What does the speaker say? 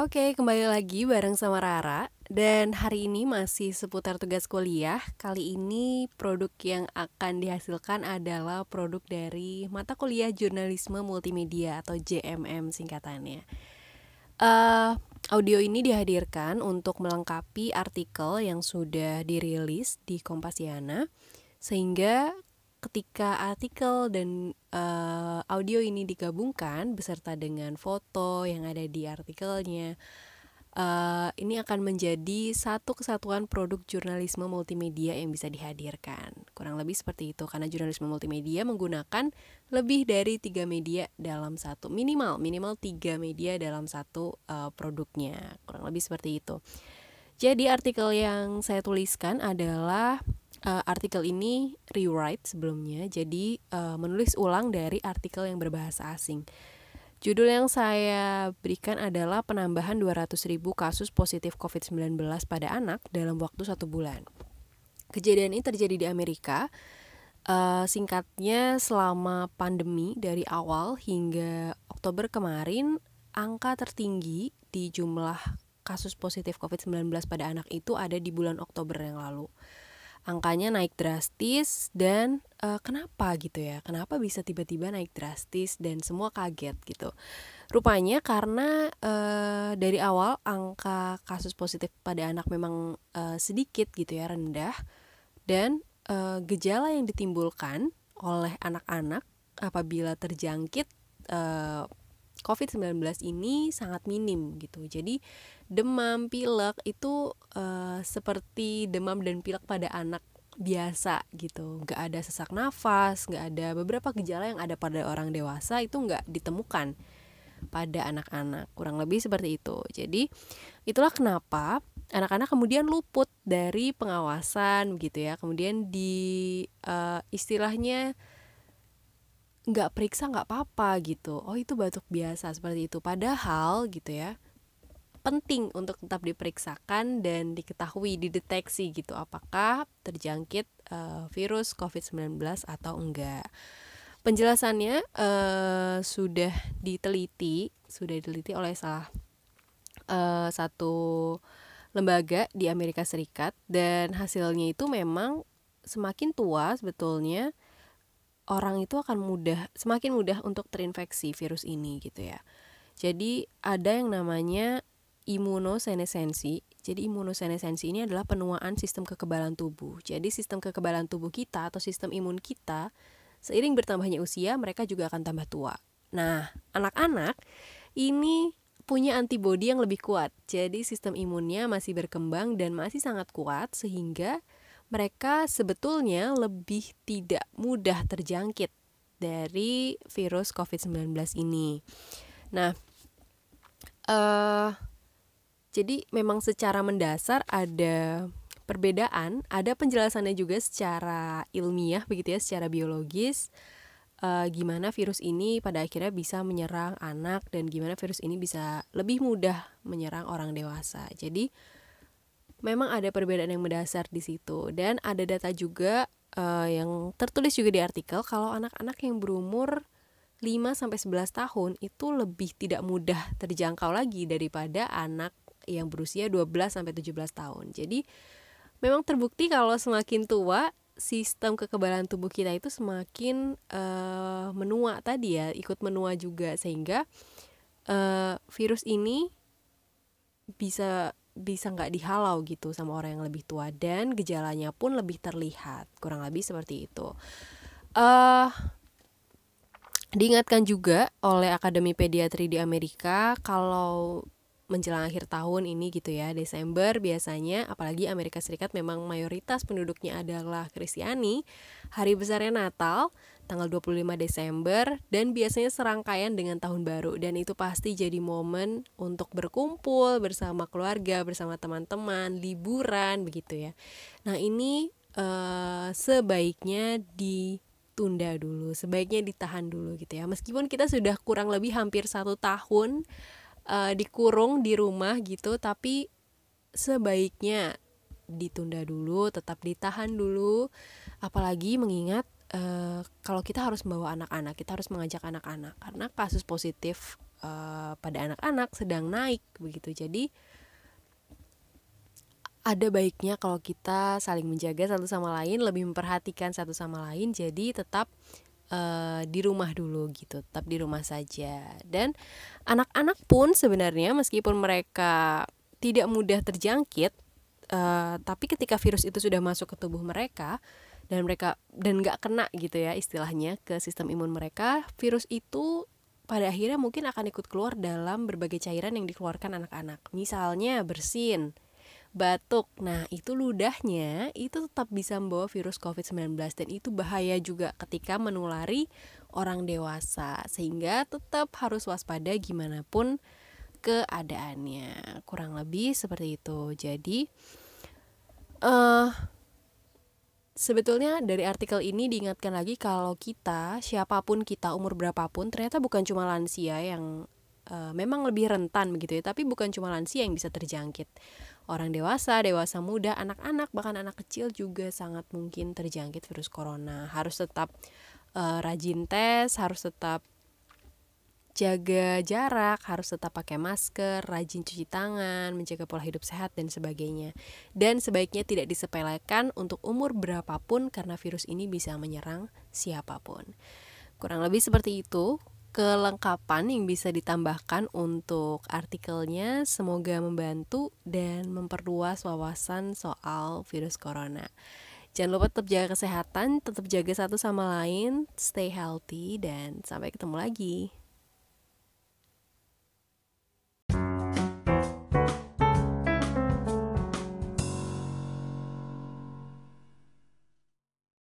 Oke, kembali lagi bareng sama Rara dan hari ini masih seputar tugas kuliah. Kali ini produk yang akan dihasilkan adalah produk dari mata kuliah Jurnalisme Multimedia atau JMM singkatannya. Uh, audio ini dihadirkan untuk melengkapi artikel yang sudah dirilis di Kompasiana sehingga ketika artikel dan uh, audio ini digabungkan beserta dengan foto yang ada di artikelnya, uh, ini akan menjadi satu kesatuan produk jurnalisme multimedia yang bisa dihadirkan. Kurang lebih seperti itu karena jurnalisme multimedia menggunakan lebih dari tiga media dalam satu minimal minimal tiga media dalam satu uh, produknya. Kurang lebih seperti itu. Jadi artikel yang saya tuliskan adalah uh, artikel ini rewrite sebelumnya, jadi uh, menulis ulang dari artikel yang berbahasa asing. Judul yang saya berikan adalah penambahan 200 ribu kasus positif COVID-19 pada anak dalam waktu satu bulan. Kejadian ini terjadi di Amerika. Uh, singkatnya, selama pandemi dari awal hingga Oktober kemarin, angka tertinggi di jumlah kasus positif COVID-19 pada anak itu ada di bulan Oktober yang lalu angkanya naik drastis dan uh, kenapa gitu ya? Kenapa bisa tiba-tiba naik drastis dan semua kaget gitu? Rupanya karena uh, dari awal angka kasus positif pada anak memang uh, sedikit gitu ya rendah dan uh, gejala yang ditimbulkan oleh anak-anak apabila terjangkit uh, COVID-19 ini sangat minim gitu. Jadi demam, pilek itu uh, seperti demam dan pilek pada anak biasa gitu. Gak ada sesak nafas, gak ada beberapa gejala yang ada pada orang dewasa itu gak ditemukan pada anak-anak. Kurang lebih seperti itu. Jadi itulah kenapa anak-anak kemudian luput dari pengawasan gitu ya. Kemudian di uh, istilahnya nggak periksa nggak apa-apa gitu. Oh itu batuk biasa seperti itu. Padahal gitu ya penting untuk tetap diperiksakan dan diketahui dideteksi gitu apakah terjangkit uh, virus COVID-19 atau enggak. Penjelasannya uh, sudah diteliti sudah diteliti oleh salah uh, satu lembaga di Amerika Serikat dan hasilnya itu memang semakin tua sebetulnya orang itu akan mudah semakin mudah untuk terinfeksi virus ini gitu ya. Jadi ada yang namanya imunosenesensi. Jadi imunosenesensi ini adalah penuaan sistem kekebalan tubuh. Jadi sistem kekebalan tubuh kita atau sistem imun kita seiring bertambahnya usia mereka juga akan tambah tua. Nah, anak-anak ini punya antibodi yang lebih kuat. Jadi sistem imunnya masih berkembang dan masih sangat kuat sehingga mereka sebetulnya lebih tidak mudah terjangkit dari virus COVID-19 ini. Nah, uh, jadi memang secara mendasar ada perbedaan, ada penjelasannya juga secara ilmiah begitu ya, secara biologis. Uh, gimana virus ini pada akhirnya bisa menyerang anak dan gimana virus ini bisa lebih mudah menyerang orang dewasa. Jadi memang ada perbedaan yang mendasar di situ dan ada data juga uh, yang tertulis juga di artikel kalau anak-anak yang berumur 5 sampai 11 tahun itu lebih tidak mudah terjangkau lagi daripada anak yang berusia 12 sampai 17 tahun. Jadi memang terbukti kalau semakin tua sistem kekebalan tubuh kita itu semakin uh, menua tadi ya, ikut menua juga sehingga uh, virus ini bisa bisa nggak dihalau gitu sama orang yang lebih tua dan gejalanya pun lebih terlihat kurang lebih seperti itu. Uh, diingatkan juga oleh Akademi Pediatri di Amerika kalau menjelang akhir tahun ini gitu ya Desember biasanya apalagi Amerika Serikat memang mayoritas penduduknya adalah Kristiani hari besarnya Natal tanggal 25 Desember dan biasanya serangkaian dengan tahun baru dan itu pasti jadi momen untuk berkumpul bersama keluarga, bersama teman-teman, liburan begitu ya. Nah, ini uh, sebaiknya ditunda dulu, sebaiknya ditahan dulu gitu ya. Meskipun kita sudah kurang lebih hampir satu tahun uh, dikurung di rumah gitu, tapi sebaiknya ditunda dulu, tetap ditahan dulu, apalagi mengingat uh, kalau kita harus membawa anak-anak kita harus mengajak anak-anak karena kasus positif uh, pada anak-anak sedang naik begitu. Jadi ada baiknya kalau kita saling menjaga satu sama lain, lebih memperhatikan satu sama lain. Jadi tetap uh, di rumah dulu gitu, tetap di rumah saja. Dan anak-anak pun sebenarnya meskipun mereka tidak mudah terjangkit, uh, tapi ketika virus itu sudah masuk ke tubuh mereka dan mereka dan nggak kena gitu ya istilahnya ke sistem imun mereka, virus itu pada akhirnya mungkin akan ikut keluar dalam berbagai cairan yang dikeluarkan anak-anak. Misalnya bersin, batuk. Nah, itu ludahnya itu tetap bisa membawa virus COVID-19 dan itu bahaya juga ketika menulari orang dewasa. Sehingga tetap harus waspada gimana pun keadaannya. Kurang lebih seperti itu. Jadi uh, sebetulnya dari artikel ini diingatkan lagi kalau kita, siapa pun kita, umur berapapun, ternyata bukan cuma lansia yang uh, memang lebih rentan begitu ya, tapi bukan cuma lansia yang bisa terjangkit orang dewasa, dewasa muda, anak-anak, bahkan anak kecil juga sangat mungkin terjangkit virus corona. Harus tetap uh, rajin tes, harus tetap jaga jarak, harus tetap pakai masker, rajin cuci tangan, menjaga pola hidup sehat dan sebagainya. Dan sebaiknya tidak disepelekan untuk umur berapapun karena virus ini bisa menyerang siapa pun. Kurang lebih seperti itu kelengkapan yang bisa ditambahkan untuk artikelnya semoga membantu dan memperluas wawasan soal virus corona. Jangan lupa tetap jaga kesehatan, tetap jaga satu sama lain, stay healthy, dan sampai ketemu lagi.